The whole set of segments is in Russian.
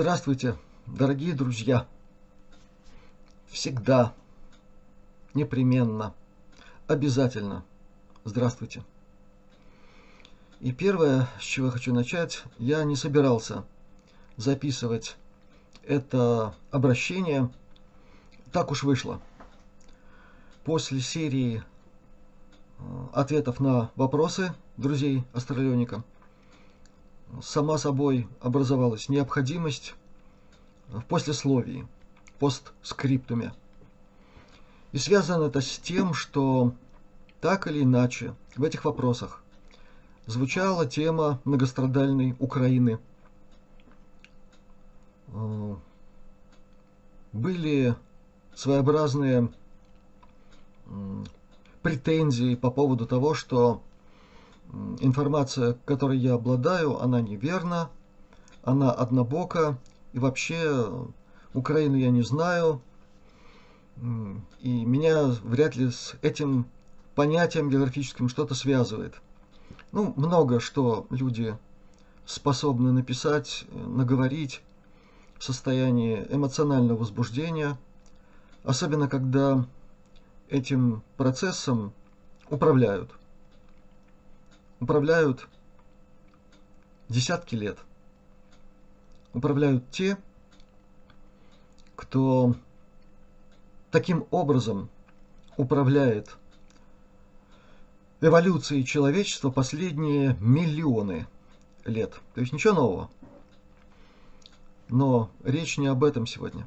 Здравствуйте, дорогие друзья! Всегда, непременно, обязательно здравствуйте! И первое, с чего хочу начать, я не собирался записывать это обращение. Так уж вышло. После серии э, ответов на вопросы друзей астралионика – сама собой образовалась необходимость в послесловии, постскриптуме. И связано это с тем, что так или иначе в этих вопросах звучала тема многострадальной Украины. Э, были своеобразные претензии по поводу того, что информация, которой я обладаю, она неверна, она однобока, и вообще Украину я не знаю, и меня вряд ли с этим понятием географическим что-то связывает. Ну, много что люди способны написать, наговорить в состоянии эмоционального возбуждения, особенно когда этим процессом управляют управляют десятки лет. Управляют те, кто таким образом управляет эволюцией человечества последние миллионы лет. То есть ничего нового. Но речь не об этом сегодня.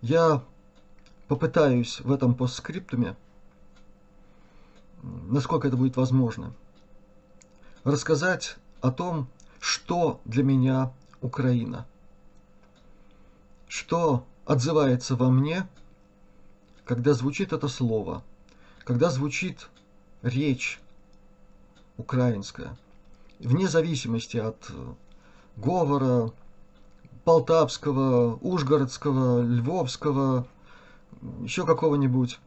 Я попытаюсь в этом постскриптуме насколько это будет возможно, рассказать о том, что для меня Украина, что отзывается во мне, когда звучит это слово, когда звучит речь украинская, вне зависимости от говора полтавского, ужгородского, львовского, еще какого-нибудь.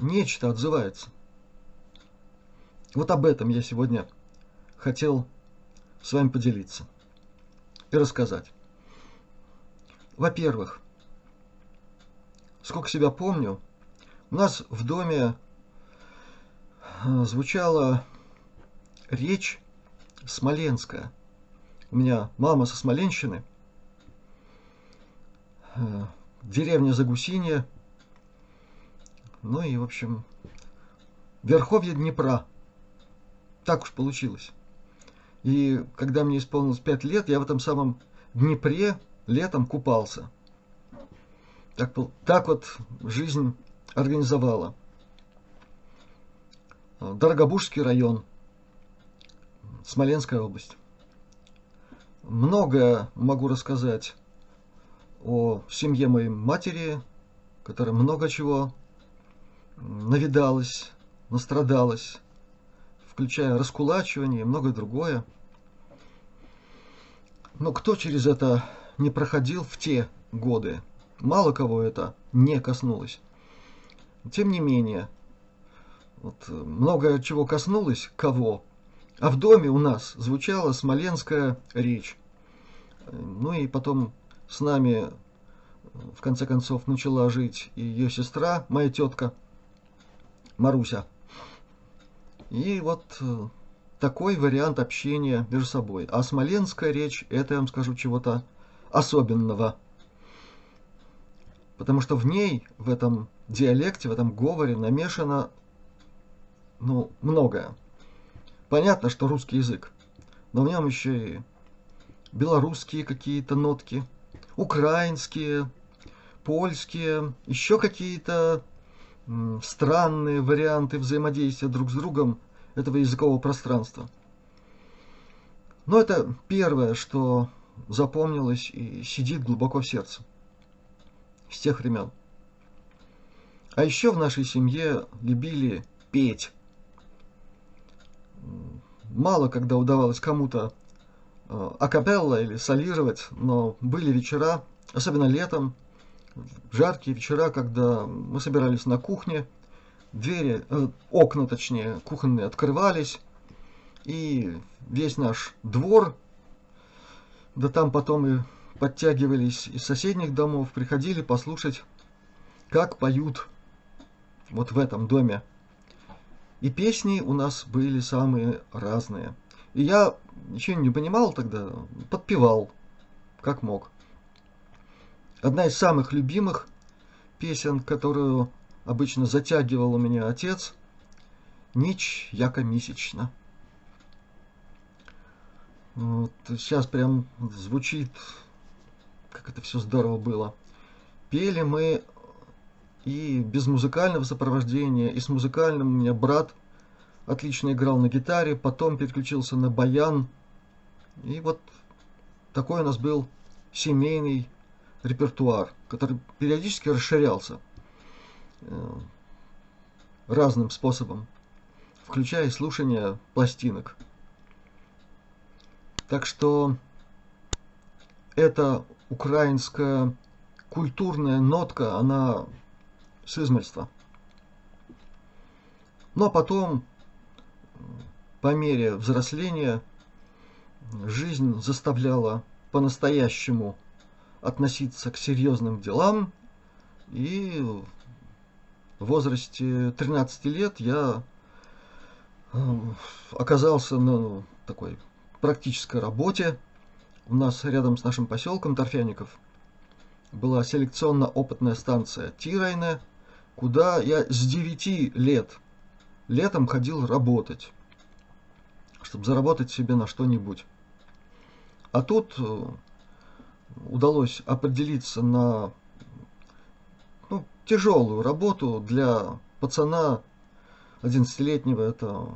Нечто отзывается. Вот об этом я сегодня хотел с вами поделиться и рассказать. Во-первых, сколько себя помню, у нас в доме э, звучала речь смоленская. У меня мама со Смоленщины, э, деревня Загусинье, ну и, в общем, верховье Днепра – так уж получилось. И когда мне исполнилось 5 лет, я в этом самом Днепре летом купался. Так, так вот жизнь организовала. Дорогобужский район, Смоленская область. Много могу рассказать о семье моей матери, которая много чего навидалась, настрадалась включая раскулачивание и многое другое. Но кто через это не проходил в те годы? Мало кого это не коснулось. Тем не менее, вот много чего коснулось кого. А в доме у нас звучала смоленская речь. Ну и потом с нами, в конце концов, начала жить и ее сестра, моя тетка Маруся. И вот э, такой вариант общения между собой. А смоленская речь, это, я вам скажу, чего-то особенного. Потому что в ней, в этом диалекте, в этом говоре намешано ну, многое. Понятно, что русский язык, но в нем еще и белорусские какие-то нотки, украинские, польские, еще какие-то странные варианты взаимодействия друг с другом этого языкового пространства. Но это первое, что запомнилось и сидит глубоко в сердце с тех времен. А еще в нашей семье любили петь. Мало когда удавалось кому-то э, акапелла или солировать, но были вечера, особенно летом, жаркие вечера, когда мы собирались на кухне, двери, э, окна точнее, кухонные открывались, и весь наш двор Да там потом и подтягивались из соседних домов, приходили послушать, как поют вот в этом доме. И песни у нас были самые разные. И я ничего не понимал тогда, подпевал, как мог. Одна из самых любимых песен, которую обычно затягивал у меня отец, «Нич яко месячно». Вот, сейчас прям звучит, как это все здорово было. Пели мы и без музыкального сопровождения, и с музыкальным у меня брат отлично играл на гитаре, потом переключился на баян. И вот такой у нас был семейный репертуар, который периодически расширялся э, разным способом, включая слушание пластинок. Так что эта украинская культурная нотка, она с измальства. Но потом, по мере взросления, жизнь заставляла по-настоящему относиться к серьезным делам, и в возрасте 13 лет я э, оказался на такой практической работе. У нас рядом с нашим поселком Торфяников была селекционно-опытная станция Тирайна, куда я с 9 лет летом ходил работать, чтобы заработать себе на что-нибудь. А тут э, удалось определиться на ну, тяжелую работу для пацана 11-летнего. Это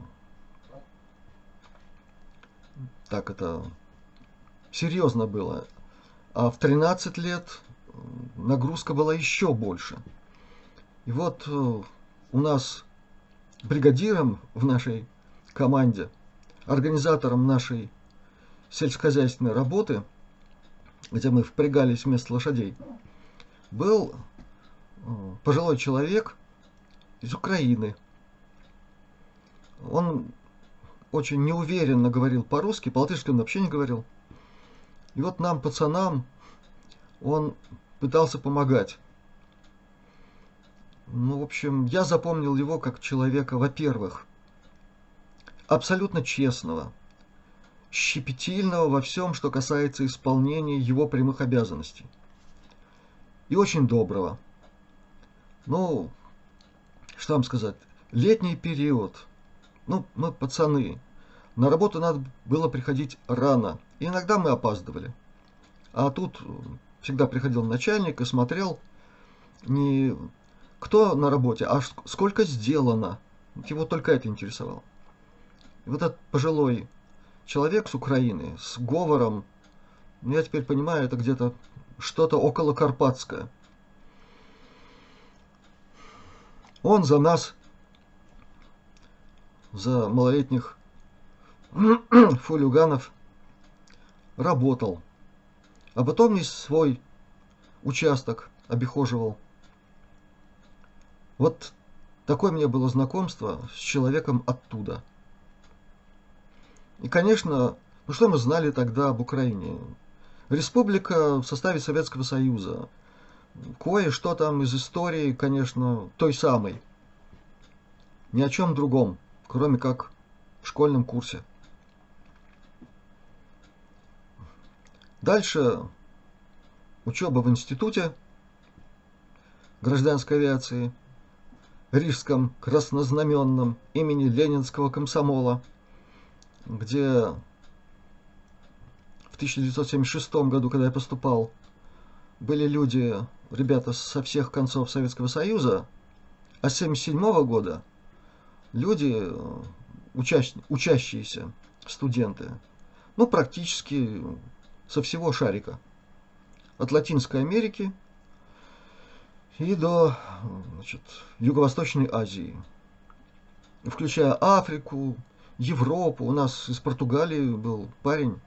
так это серьезно было. А в 13 лет нагрузка была еще больше. И вот э, у нас бригадиром в нашей команде, организатором нашей сельскохозяйственной работы, где мы впрягались вместо лошадей, был э, пожилой человек из Украины. Он очень неуверенно говорил по-русски, по-латышски он вообще не говорил. И вот нам, пацанам, он пытался помогать. Ну, в общем, я запомнил его как человека, во-первых, абсолютно честного, щепетильного во всем, что касается исполнения его прямых обязанностей. И очень доброго. Ну, что вам сказать, летний период, ну, мы пацаны, на работу надо было приходить рано, и иногда мы опаздывали. А тут всегда приходил начальник и смотрел не кто на работе, а сколько сделано. Его только это интересовало. И вот этот пожилой человек с Украины, с говором, ну, я теперь понимаю, это где-то что-то около Карпатское. Он за нас, за малолетних фулюганов, работал. А потом весь свой участок обихоживал. Вот такое мне было знакомство с человеком оттуда. И, конечно, ну что мы знали тогда об Украине? Республика в составе Советского Союза. Кое-что там из истории, конечно, той самой. Ни о чем другом, кроме как в школьном курсе. Дальше учеба в институте гражданской авиации, Рижском краснознаменном имени Ленинского комсомола, где в 1976 году, когда я поступал, были люди, ребята со всех концов Советского Союза, а с 1977 года люди, учащ, учащиеся студенты, ну, практически со всего шарика. От Латинской Америки и до Юго-Восточной Азии. Включая Африку, Европу. У нас из Португалии был парень,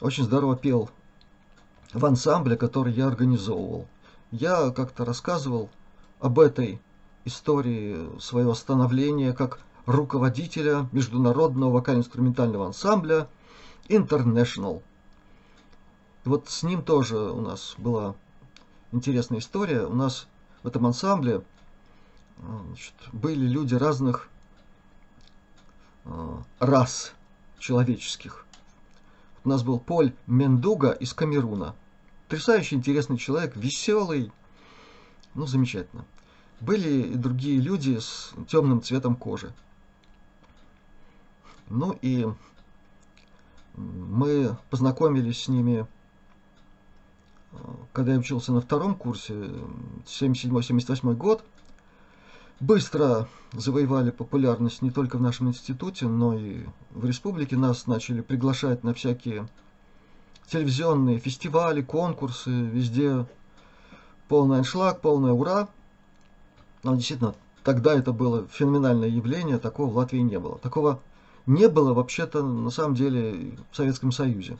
очень здорово пел в ансамбле, который я организовывал. Я как-то рассказывал об этой истории своего становления как руководителя международного вокально-инструментального ансамбля – International И вот с ним тоже у нас была интересная история. У нас в этом ансамбле значит, были люди разных э, рас человеческих. У нас был Поль Мендуга из Камеруна. Потрясающий интересный человек, веселый, ну, замечательно. Были и другие люди с темным цветом кожи. Ну и мы познакомились с ними, когда я учился на втором курсе, 77-78 год. Быстро завоевали популярность не только в нашем институте, но и в республике. Нас начали приглашать на всякие телевизионные фестивали, конкурсы, везде полный аншлаг, полное ура. Но действительно, тогда это было феноменальное явление, такого в Латвии не было. Такого не было вообще-то на самом деле в Советском Союзе.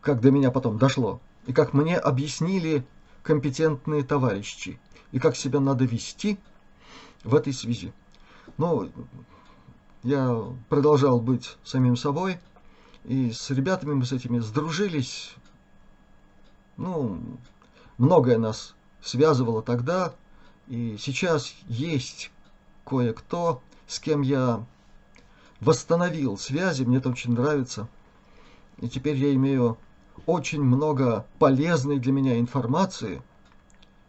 Как до меня потом дошло. И как мне объяснили компетентные товарищи. И как себя надо вести в этой связи. Ну, я продолжал быть самим собой. И с ребятами мы с этими сдружились. Ну, многое нас связывало тогда. И сейчас есть кое-кто, с кем я восстановил связи, мне это очень нравится. И теперь я имею очень много полезной для меня информации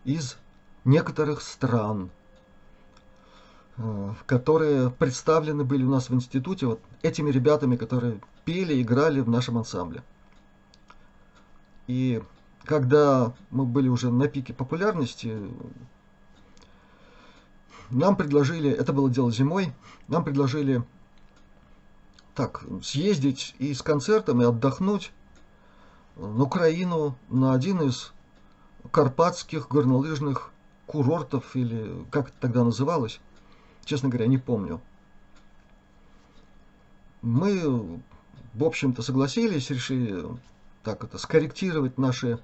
из некоторых стран, э, которые представлены были у нас в институте вот этими ребятами, которые пели, играли в нашем ансамбле. И когда мы были уже на пике популярности, нам предложили, это было дело зимой, нам предложили так съездить и с концертом, и отдохнуть на Украину, на один из карпатских горнолыжных курортов, или как это тогда называлось, честно говоря, не помню. Мы, в общем-то, согласились, решили так это скорректировать наши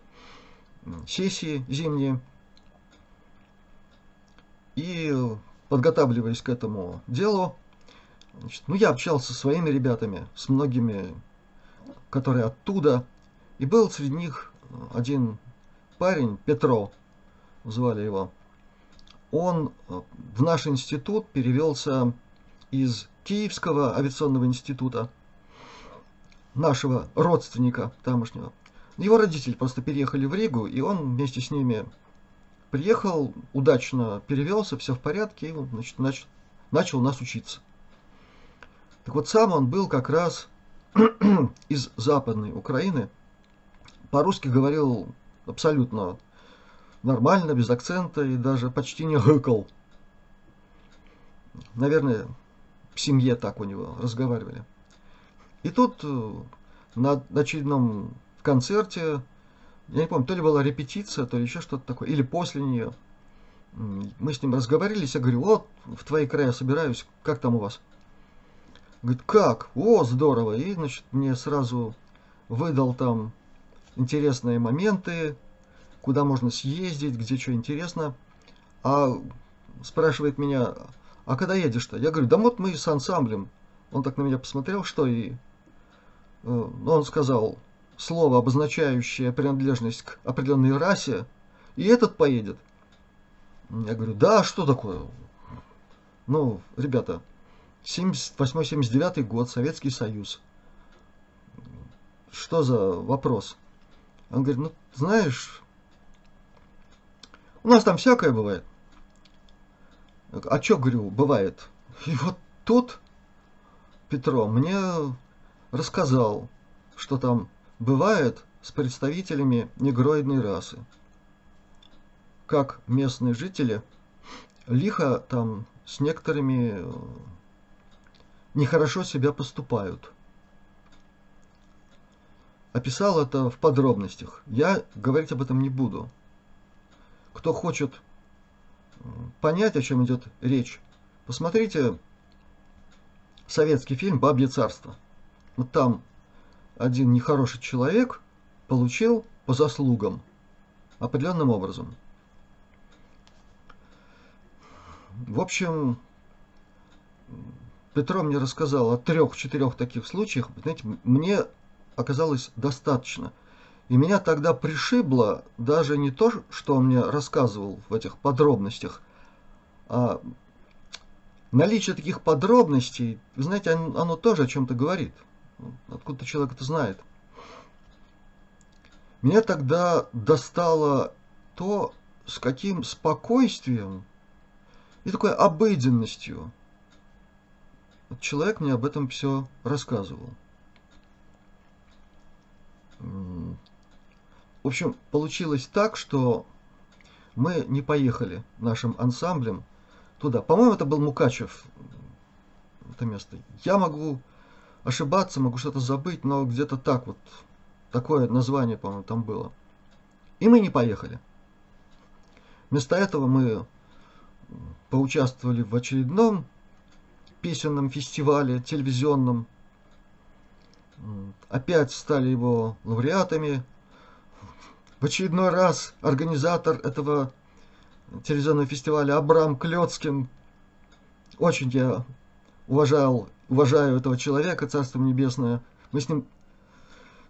сессии зимние. И подготавливаясь к этому делу, значит, ну, я общался со своими ребятами, с многими, которые оттуда. И был среди них один парень, Петро, звали его. Он в наш институт перевелся из Киевского авиационного института, нашего родственника тамошнего. Его родители просто переехали в Ригу, и он вместе с ними приехал, удачно перевелся, все в порядке, и он, значит, нач, начал у нас учиться. Так вот, сам он был как раз из западной Украины, по-русски говорил абсолютно нормально, без акцента и даже почти не гыкал. Наверное, в семье так у него разговаривали. И тут э, на очередном концерте, я не помню, то ли была репетиция, то ли еще что-то такое, или после нее. Мы с ним разговорились, я говорю, вот, в твои края собираюсь, как там у вас? Говорит, как? О, здорово. И, значит, мне сразу выдал там интересные моменты, куда можно съездить, где что интересно. А спрашивает меня, а когда едешь-то? Я говорю, да вот мы с ансамблем. Он так на меня посмотрел, что и... Э, он сказал, слово, обозначающее принадлежность к определенной расе, и этот поедет. Я говорю, да, что такое? Ну, ребята, 78-79 год, Советский Союз. Что за вопрос? Он говорит, ну, знаешь, у нас там всякое бывает. А что, говорю, бывает? И вот тут Петро мне рассказал, что там бывает с представителями негроидной расы. Как местные жители лихо там с некоторыми э, нехорошо себя поступают. Описал это в подробностях. Я говорить об этом не буду. Кто хочет понять, о чем идет речь, посмотрите советский фильм «Бабье царство». Вот там один нехороший человек получил по заслугам определенным образом. В общем, Петро мне рассказал о трех-четырех таких случаях. Знаете, мне оказалось достаточно. И меня тогда пришибло даже не то, что он мне рассказывал в этих подробностях, а наличие таких подробностей, вы знаете, оно, тоже о чем-то говорит. Откуда человек это знает. Меня тогда достало то, с каким спокойствием и такой обыденностью человек мне об этом все рассказывал. Общем, получилось так, что мы не поехали нашим ансамблем туда. По-моему, это был Мукачев, это место. Я могу ошибаться, могу что-то забыть, но где-то так вот, такое название, по-моему, там было. И мы не поехали. Вместо этого мы поучаствовали в очередном песенном фестивале телевизионном. Опять стали его лауреатами. В очередной раз организатор этого телевизионного фестиваля Абрам Клёцкин. Очень я уважал, уважаю этого человека, Царство Небесное. Мы с ним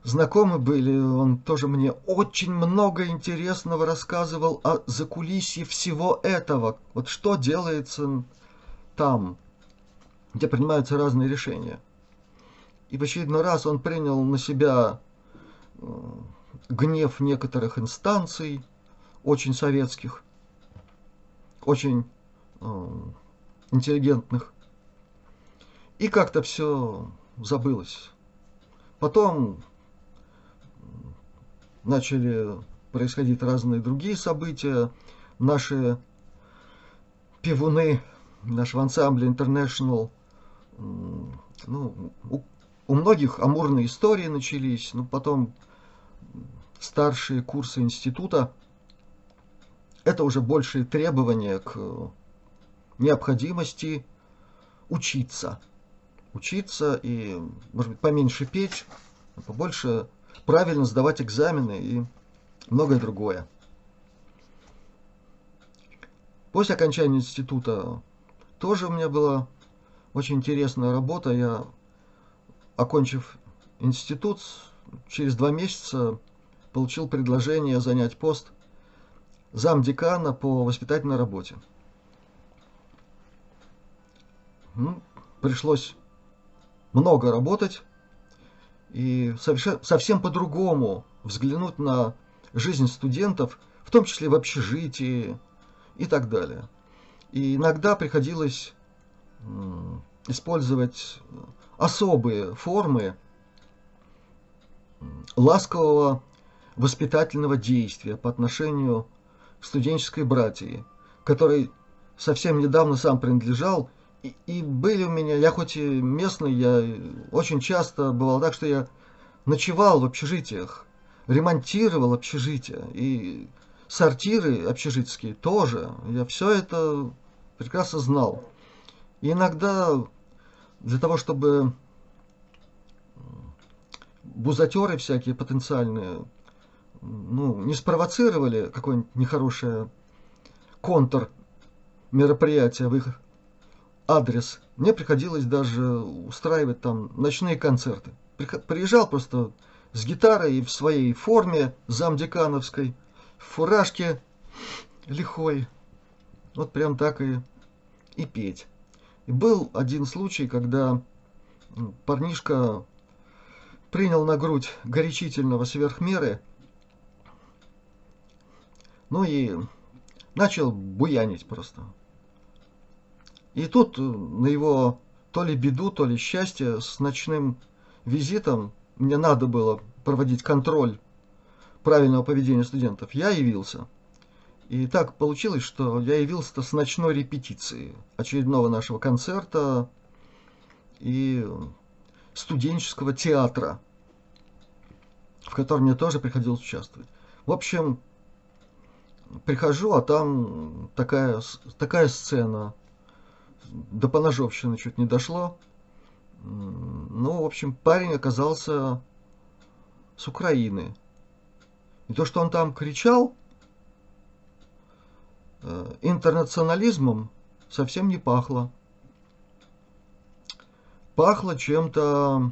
знакомы были, он тоже мне очень много интересного рассказывал о закулисье всего этого. Вот что делается там, где принимаются разные решения. И в очередной раз он принял на себя э, гнев некоторых инстанций, очень советских, очень э, интеллигентных. И как-то все забылось. Потом начали происходить разные другие события. Наши пивуны нашего ансамбля International, ну, у, у многих амурные истории начались, но потом старшие курсы института. Это уже большие требования к необходимости учиться. Учиться и, может быть, поменьше петь, а побольше правильно сдавать экзамены и многое другое. После окончания института тоже у меня была очень интересная работа. Я, окончив институт, через два месяца получил предложение занять пост замдекана по воспитательной работе. Ну, пришлось много работать, и совершенно, совсем по-другому взглянуть на жизнь студентов, в том числе в общежитии и так далее. И иногда приходилось использовать особые формы ласкового воспитательного действия по отношению к студенческой братьи, которой совсем недавно сам принадлежал и, и были у меня, я хоть и местный, я очень часто бывало так, что я ночевал в общежитиях, ремонтировал общежития и сортиры общежитские тоже. Я все это прекрасно знал. И иногда для того, чтобы бузатеры всякие потенциальные, ну, не спровоцировали какое-нибудь нехорошее контр мероприятие в их адрес. Мне приходилось даже устраивать там ночные концерты. Приезжал просто с гитарой и в своей форме замдекановской, в фуражке лихой. Вот прям так и, и петь. И был один случай, когда парнишка принял на грудь горячительного сверх меры, ну и начал буянить просто. И тут э, на его то ли беду, то ли счастье с ночным визитом мне надо было проводить контроль правильного поведения студентов. Я явился. И так получилось, что я явился с ночной репетиции очередного нашего концерта и студенческого театра, в котором мне тоже приходилось участвовать. В общем, прихожу, а там такая, такая сцена – до поножовщины чуть не дошло. Ну, в общем, парень оказался с Украины. И то, что он там кричал, э, интернационализмом совсем не пахло. Пахло чем-то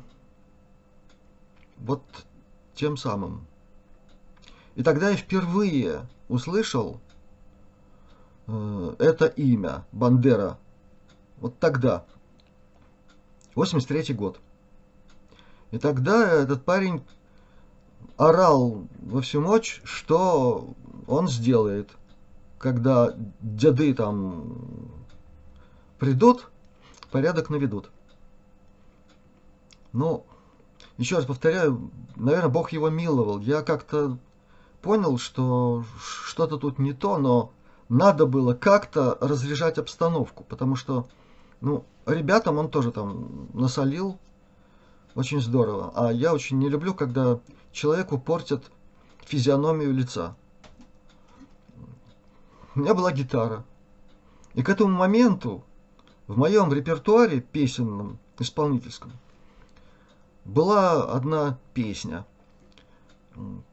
вот тем самым. И тогда я впервые услышал э, это имя, Бандера. Вот тогда. 83 год. И тогда этот парень орал во всю мощь, что он сделает, когда деды там придут, порядок наведут. Ну, еще раз повторяю, наверное, Бог его миловал. Я как-то понял, что что-то тут не то, но надо было как-то разряжать обстановку, потому что, ну, ребятам он тоже там насолил очень здорово. А я очень не люблю, когда человеку портят физиономию лица. У меня была гитара. И к этому моменту в моем репертуаре песенном, исполнительском, была одна песня,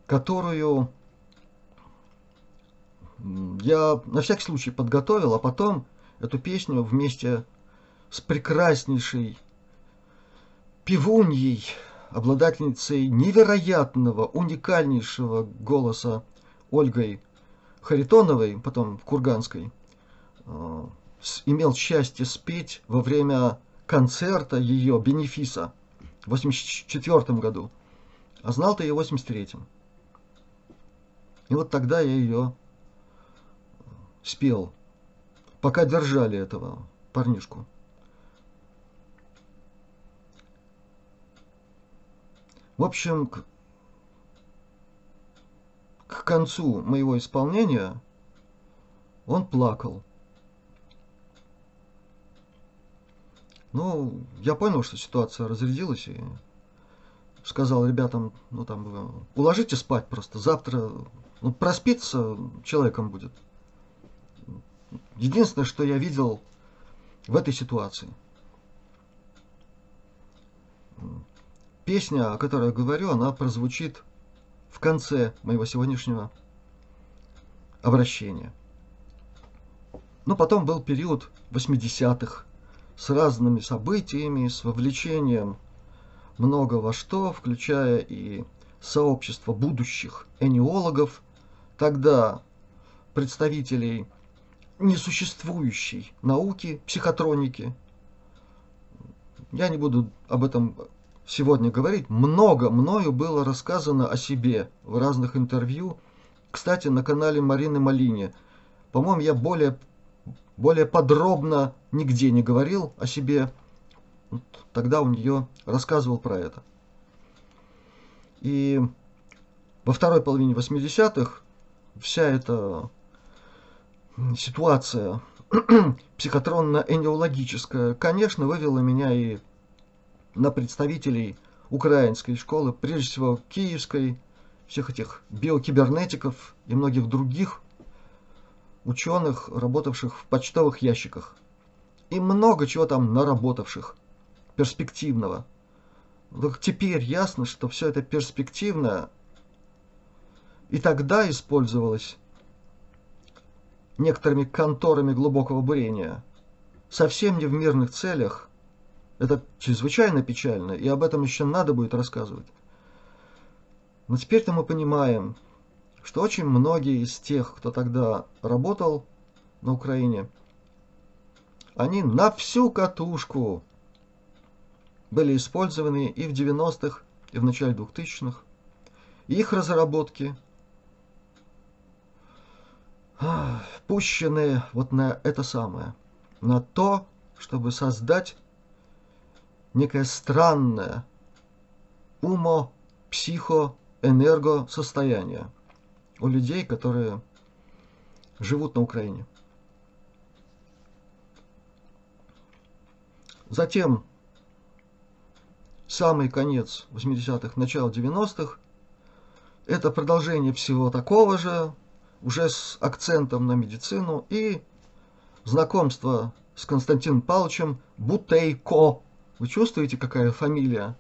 которую я на всякий случай подготовил, а потом эту песню вместе с прекраснейшей пивуньей, обладательницей невероятного, уникальнейшего голоса Ольгой Харитоновой, потом Курганской, э, имел счастье спеть во время концерта ее бенефиса в 84 году, а знал-то ее в 83-м. И вот тогда я ее спел, пока держали этого парнишку. В общем, к, к концу моего исполнения он плакал. Ну, я понял, что ситуация разрядилась и сказал ребятам, ну там, уложите спать просто, завтра ну, проспится человеком будет. Единственное, что я видел в этой ситуации. Песня, о которой я говорю, она прозвучит в конце моего сегодняшнего обращения. Но потом был период 80-х с разными событиями, с вовлечением много во что, включая и сообщество будущих энеологов, тогда представителей несуществующей науки, психотроники. Я не буду об этом сегодня говорить. Много мною было рассказано о себе в разных интервью. Кстати, на канале Марины Малини. По-моему, я более, более подробно нигде не говорил о себе. Тогда у нее рассказывал про это. И во второй половине 80-х вся эта ситуация психотронно-энеологическая, конечно, вывела меня и на представителей украинской школы, прежде всего киевской, всех этих биокибернетиков и многих других ученых, работавших в почтовых ящиках. И много чего там наработавших, перспективного. Только теперь ясно, что все это перспективное и тогда использовалось некоторыми конторами глубокого бурения, совсем не в мирных целях, это чрезвычайно печально, и об этом еще надо будет рассказывать. Но теперь-то мы понимаем, что очень многие из тех, кто тогда работал на Украине, они на всю катушку были использованы и в 90-х, и в начале 2000-х. Их разработки пущены вот на это самое, на то, чтобы создать некое странное умо-психо-энерго-состояние у людей, которые живут на Украине. Затем самый конец 80-х, начало 90-х, это продолжение всего такого же, уже с акцентом на медицину и знакомство с Константином Павловичем Бутейко. Вы чувствуете, какая фамилия?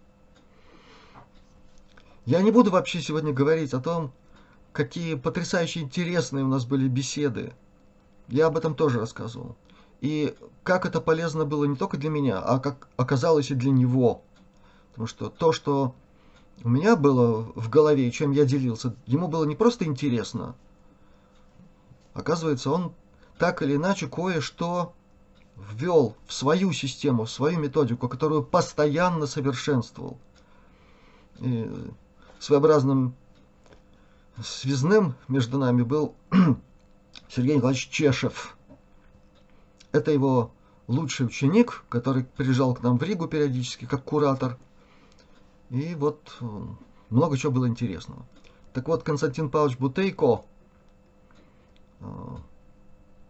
Я не буду вообще сегодня говорить о том, какие потрясающе интересные у нас были беседы. Я об этом тоже рассказывал. И как это полезно было не только для меня, а как оказалось и для него. Потому что то, что у меня было в голове, чем я делился, ему было не просто интересно. Оказывается, он так или иначе кое-что ввел в свою систему, в свою методику, которую постоянно совершенствовал. И своеобразным связным между нами был Сергей Николаевич Чешев. Это его лучший ученик, который приезжал к нам в Ригу периодически, как куратор. И вот много чего было интересного. Так вот, Константин Павлович Бутейко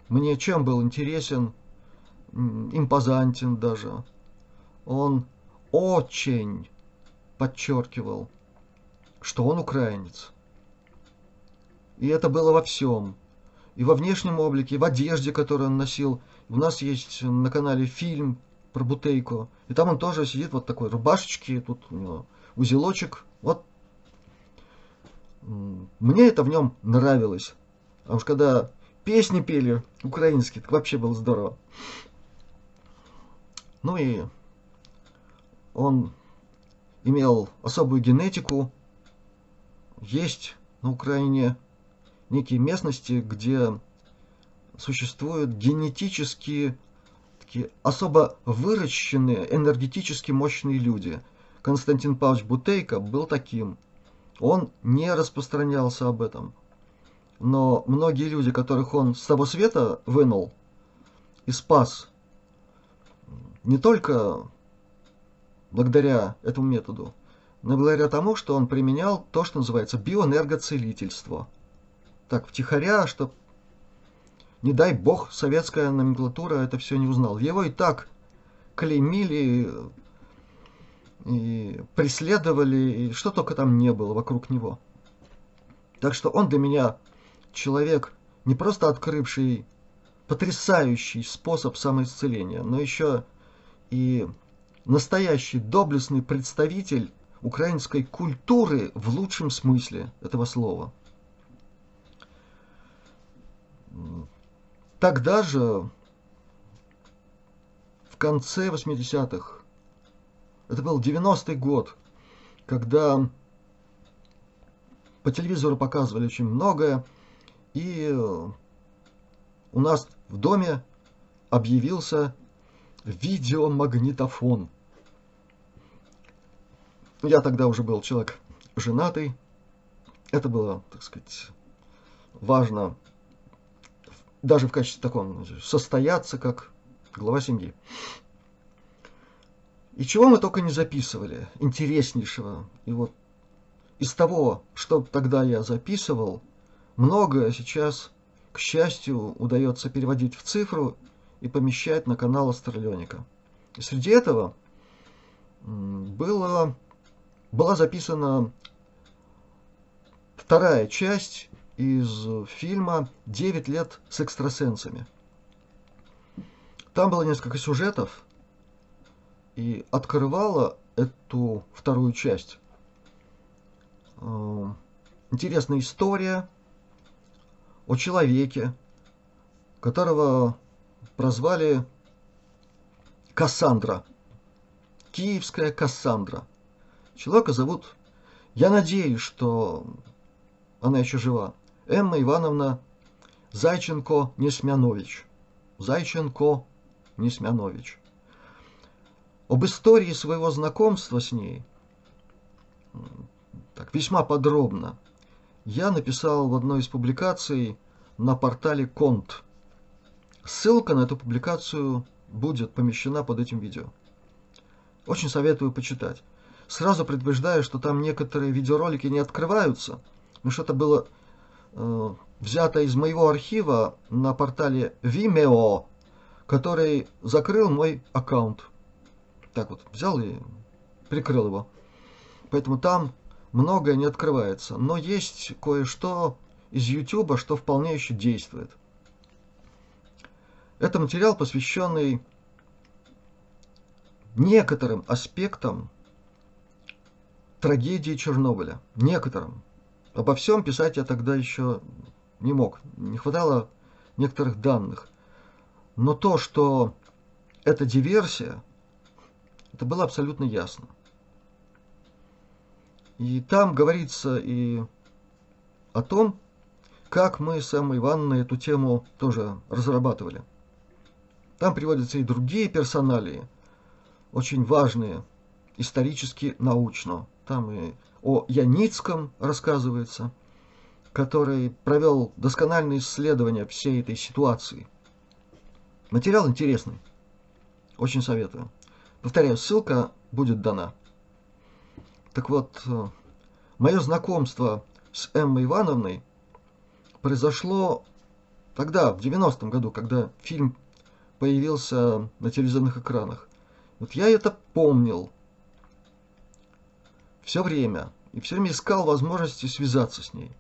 мне чем был интересен, импозантен даже. Он очень подчеркивал, что он украинец. И это было во всем. И во внешнем облике, и в одежде, которую он носил. У нас есть на канале фильм про Бутейко. И там он тоже сидит вот такой рубашечки, тут у него узелочек. Вот мне это в нем нравилось. А уж когда песни пели украинские, так вообще было здорово. Ну и он имел особую генетику. Есть на Украине некие местности, где существуют генетически такие особо выращенные, энергетически мощные люди. Константин Павлович Бутейко был таким. Он не распространялся об этом. Но многие люди, которых он с того света вынул и спас, не только благодаря этому методу, но благодаря тому, что он применял то, что называется биоэнергоцелительство. Так, втихаря, что не дай бог, советская номенклатура это все не узнал. Его и так клеймили и преследовали, и что только там не было вокруг него. Так что он для меня человек, не просто открывший потрясающий способ самоисцеления, но еще и настоящий доблестный представитель украинской культуры в лучшем смысле этого слова. Тогда же, в конце 80-х, это был 90-й год, когда по телевизору показывали очень многое, и у нас в доме объявился видеомагнитофон. Я тогда уже был человек женатый. Это было, так сказать, важно даже в качестве таком состояться как глава семьи. И чего мы только не записывали, интереснейшего. И вот из того, что тогда я записывал, многое сейчас, к счастью, удается переводить в цифру и помещать на канал Астралионика. И среди этого было, была записана вторая часть из фильма «Девять лет с экстрасенсами». Там было несколько сюжетов, и открывала эту вторую часть э, интересная история о человеке, которого прозвали Кассандра. Киевская Кассандра. Человека зовут, я надеюсь, что она еще жива, Эмма Ивановна Зайченко-Несмянович. Зайченко-Несмянович. Об истории своего знакомства с ней так, весьма подробно я написал в одной из публикаций на портале Конт. Ссылка на эту публикацию будет помещена под этим видео. Очень советую почитать. Сразу предупреждаю, что там некоторые видеоролики не открываются, потому что это было э, взято из моего архива на портале Vimeo, который закрыл мой аккаунт. Так вот, взял и прикрыл его. Поэтому там многое не открывается. Но есть кое-что из YouTube, что вполне еще действует. Это материал, посвященный некоторым аспектам трагедии Чернобыля. Некоторым. Обо всем писать я тогда еще не мог. Не хватало некоторых данных. Но то, что это диверсия, это было абсолютно ясно. И там говорится и о том, как мы с Эммой Ивановной эту тему тоже разрабатывали. Там приводятся и другие персоналии, очень важные, исторически, научно. Там и о Яницком рассказывается, который провел доскональные исследования всей этой ситуации. Материал интересный. Очень советую. Повторяю, ссылка будет дана. Так вот, э, мое знакомство с Эммой Ивановной произошло тогда, в 90-м году, когда фильм появился на телевизионных экранах. Вот я это помнил все время. И все время искал возможности связаться с ней.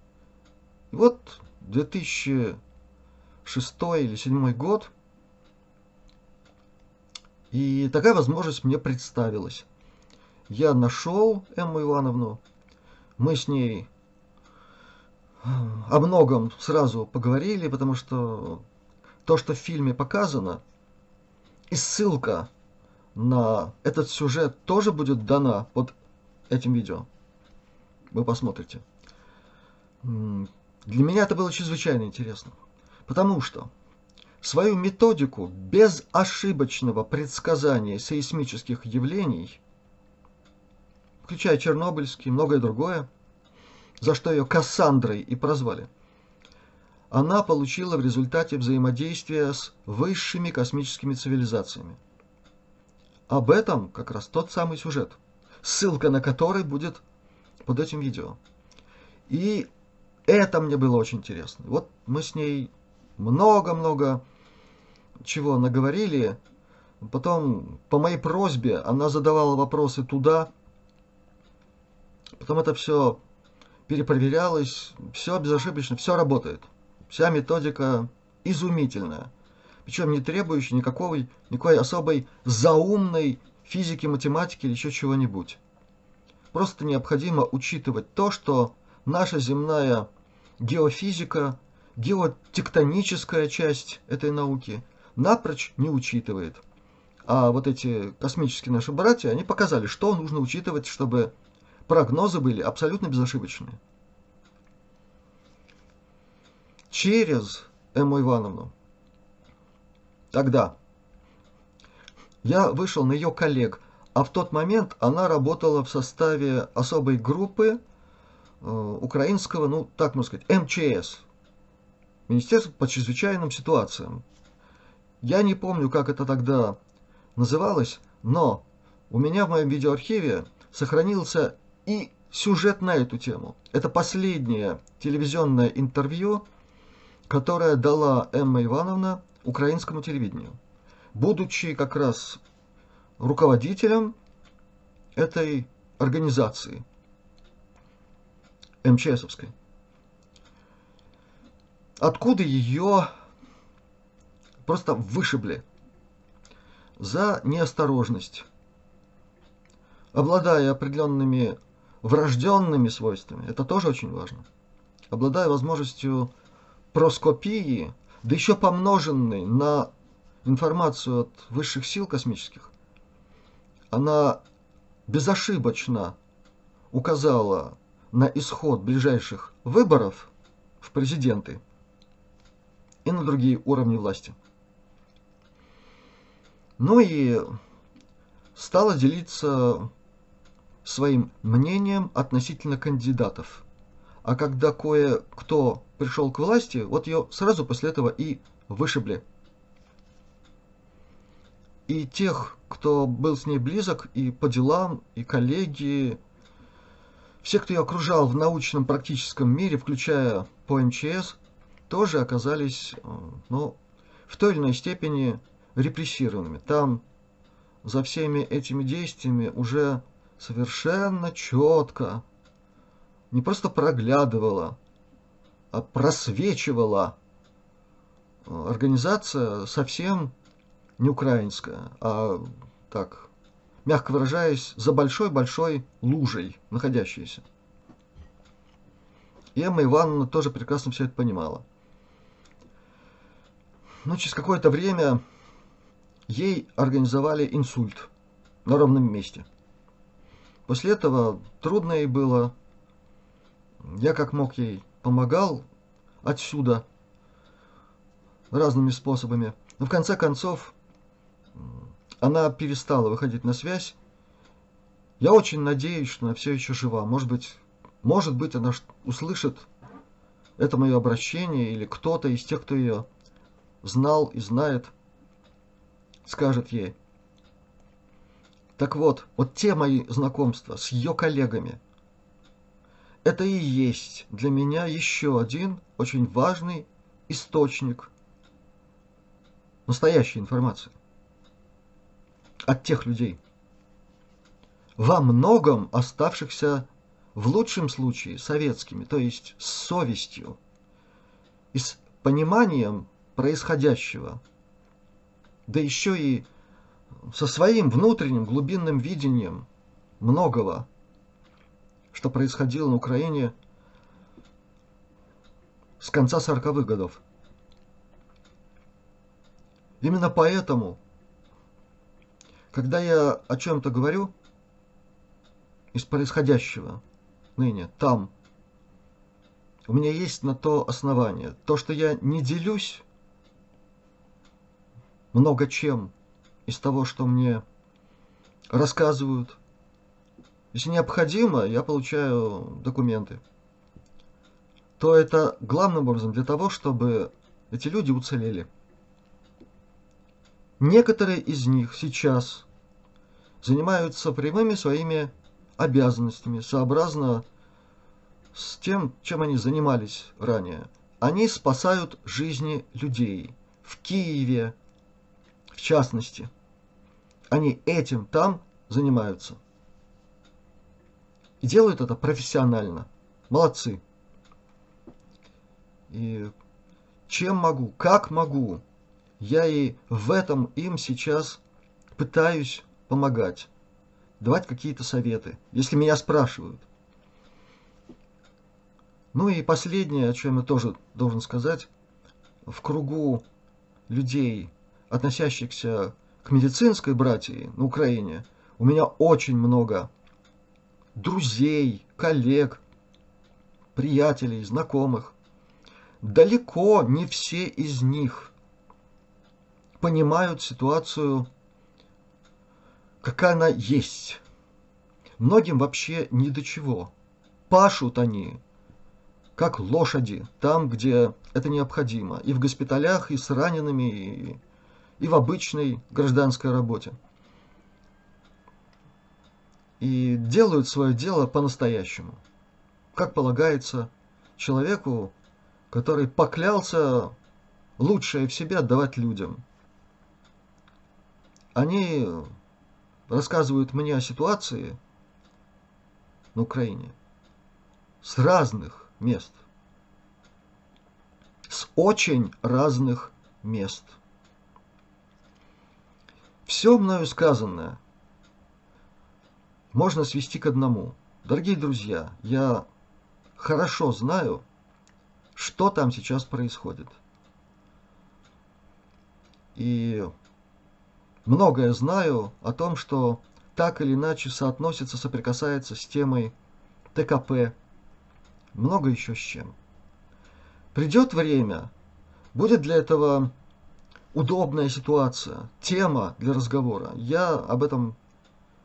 И вот 2006 или 2007 год, и такая возможность мне представилась. Я нашел Эмму Ивановну, мы с ней о многом сразу поговорили, потому что то, что в фильме показано, и ссылка на этот сюжет тоже будет дана под этим видео. Вы посмотрите. Для меня это было чрезвычайно интересно. Потому что свою методику безошибочного предсказания сейсмических явлений, включая Чернобыльский и многое другое, за что ее Кассандрой и прозвали, она получила в результате взаимодействия с высшими космическими цивилизациями. Об этом как раз тот самый сюжет, ссылка на который будет под этим видео. И это мне было очень интересно. Вот мы с ней много-много чего наговорили. Потом, по моей просьбе, она задавала вопросы туда. Потом это все перепроверялось, все безошибочно, все работает. Вся методика изумительная. Причем не требующая никакого, никакой особой заумной физики, математики или еще чего-нибудь. Просто необходимо учитывать то, что наша земная геофизика, геотектоническая часть этой науки напрочь не учитывает. А вот эти космические наши братья, они показали, что нужно учитывать, чтобы прогнозы были абсолютно безошибочные. Через Эмму Ивановну тогда я вышел на ее коллег, а в тот момент она работала в составе особой группы э, украинского, ну так можно сказать, МЧС, Министерство по чрезвычайным ситуациям. Я не помню, как это тогда называлось, но у меня в моем видеоархиве сохранился и сюжет на эту тему. Это последнее телевизионное интервью, которое дала Эмма Ивановна украинскому телевидению. Будучи как раз руководителем этой организации МЧСовской. Откуда ее просто вышибли за неосторожность, обладая определенными врожденными свойствами, это тоже очень важно, обладая возможностью проскопии, да еще помноженной на информацию от высших сил космических, она безошибочно указала на исход ближайших выборов в президенты и на другие уровни власти. Ну и стала делиться своим мнением относительно кандидатов. А когда кое-кто пришел к власти, вот ее сразу после этого и вышибли и тех, кто был с ней близок и по делам, и коллеги, все, кто ее окружал в научном практическом мире, включая по МЧС, тоже оказались э, ну, в той или иной степени репрессированными. Там за всеми этими действиями уже совершенно четко не просто проглядывала, а просвечивала организация совсем не украинская, а так, мягко выражаясь, за большой-большой лужей находящаяся. И Эмма Ивановна тоже прекрасно все это понимала. Но через какое-то время ей организовали инсульт на ровном месте. После этого трудно ей было. Я как мог ей помогал отсюда разными способами. Но в конце концов она перестала выходить на связь. Я очень надеюсь, что она все еще жива. Может быть, может быть, она услышит это мое обращение, или кто-то из тех, кто ее знал и знает, скажет ей. Так вот, вот те мои знакомства с ее коллегами, это и есть для меня еще один очень важный источник настоящей информации от тех людей, во многом оставшихся в лучшем случае советскими, то есть с совестью и с пониманием происходящего, да еще и со своим внутренним глубинным видением многого, что происходило на Украине с конца 40-х годов. Именно поэтому, когда я о чем-то говорю из происходящего ныне, там, у меня есть на то основание. То, что я не делюсь много чем из того, что мне рассказывают. Если необходимо, я получаю документы. То это главным образом для того, чтобы эти люди уцелели. Некоторые из них сейчас занимаются прямыми своими обязанностями, сообразно с тем, чем они занимались ранее. Они спасают жизни людей в Киеве, в частности. Они этим там занимаются. И делают это профессионально. Молодцы. И чем могу, как могу, я и в этом им сейчас пытаюсь помогать, давать какие-то советы, если меня спрашивают. Ну и последнее, о чем я тоже должен сказать, в кругу людей, относящихся к медицинской братьи на Украине, у меня очень много друзей, коллег, приятелей, знакомых. Далеко не все из них понимают ситуацию, какая она есть. Многим вообще ни до чего. Пашут они как лошади, там, где это необходимо, и в госпиталях, и с ранеными, и, и в обычной гражданской работе. И делают свое дело по-настоящему, как полагается человеку, который поклялся лучшее в себе отдавать людям. Они рассказывают мне о ситуации на Украине с разных мест. С очень разных мест. Все мною сказанное можно свести к одному. Дорогие друзья, я хорошо знаю, что там сейчас происходит. И многое знаю о том, что так или иначе соотносится, соприкасается с темой ТКП, много еще с чем. Придет время, будет для этого удобная ситуация, тема для разговора. Я об этом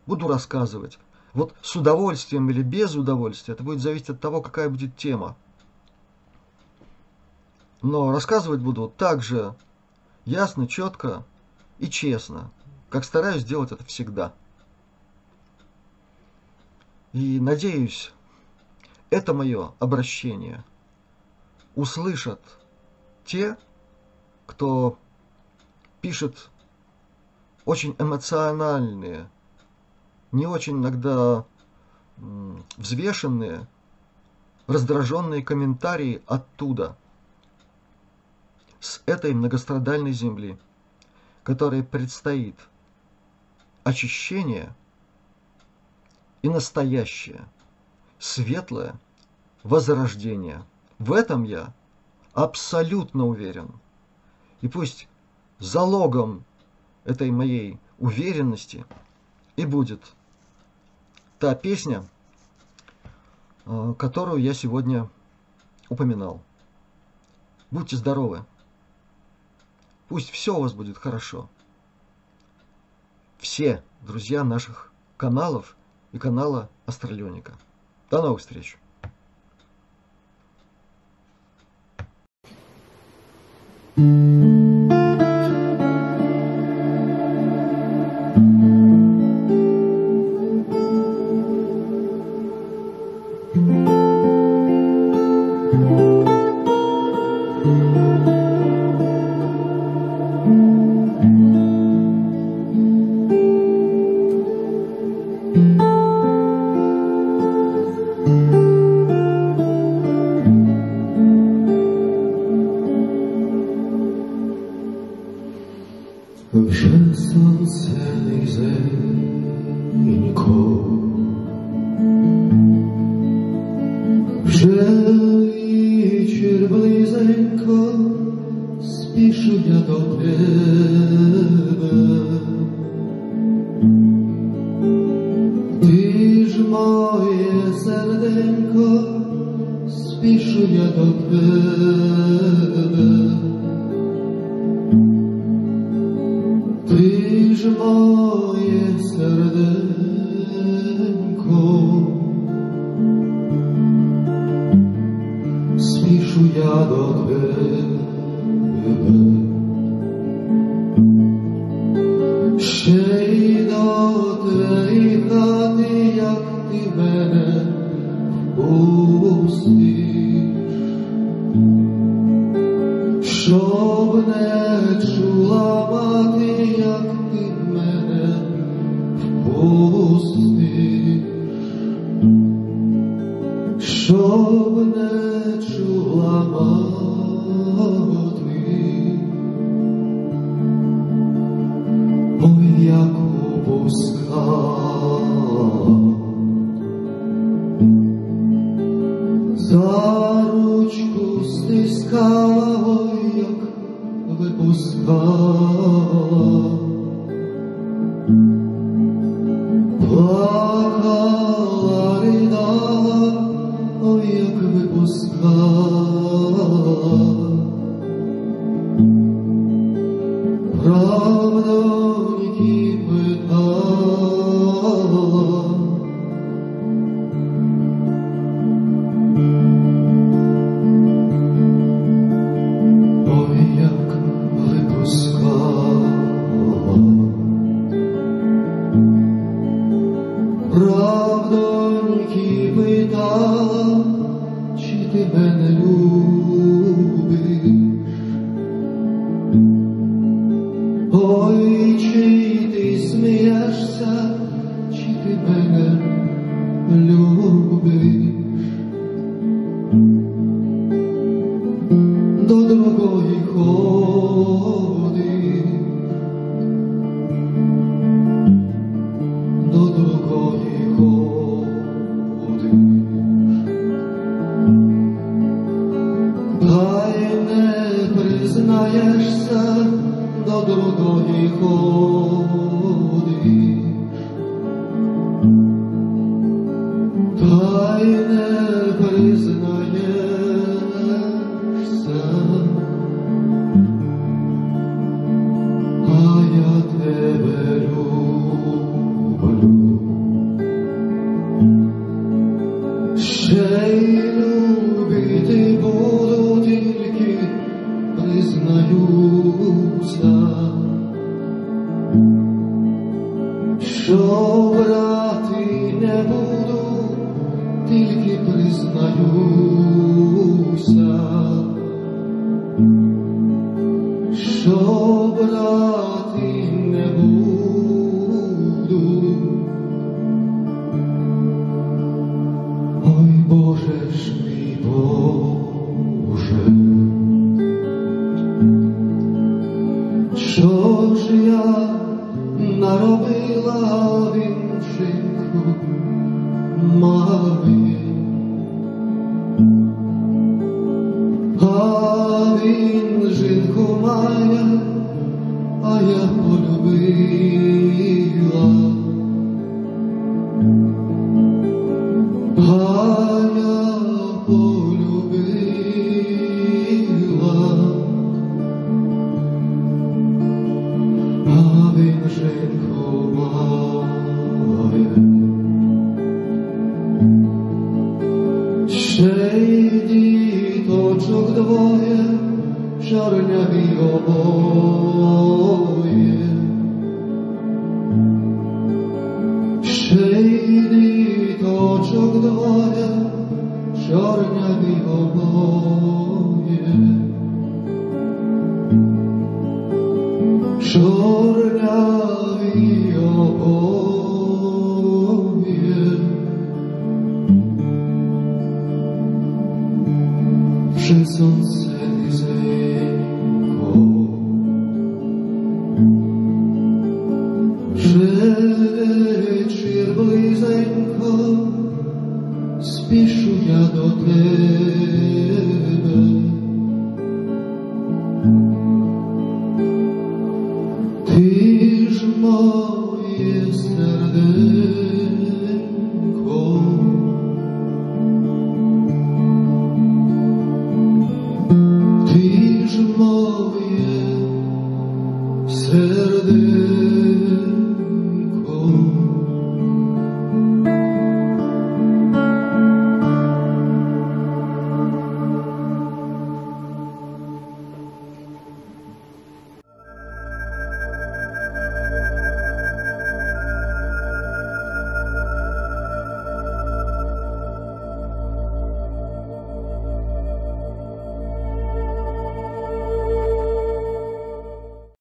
буду рассказывать. Вот с удовольствием или без удовольствия, это будет зависеть от того, какая будет тема. Но рассказывать буду также ясно, четко и честно, как стараюсь делать это всегда. И надеюсь, это мое обращение услышат те, кто пишет очень эмоциональные, не очень иногда взвешенные, раздраженные комментарии оттуда, с этой многострадальной земли, которой предстоит очищение и настоящее – светлое возрождение. В этом я абсолютно уверен. И пусть залогом этой моей уверенности и будет та песня, э, которую я сегодня упоминал. Будьте здоровы. Пусть все у вас будет хорошо. Все друзья наших каналов и канала Астралионика. До новых встреч!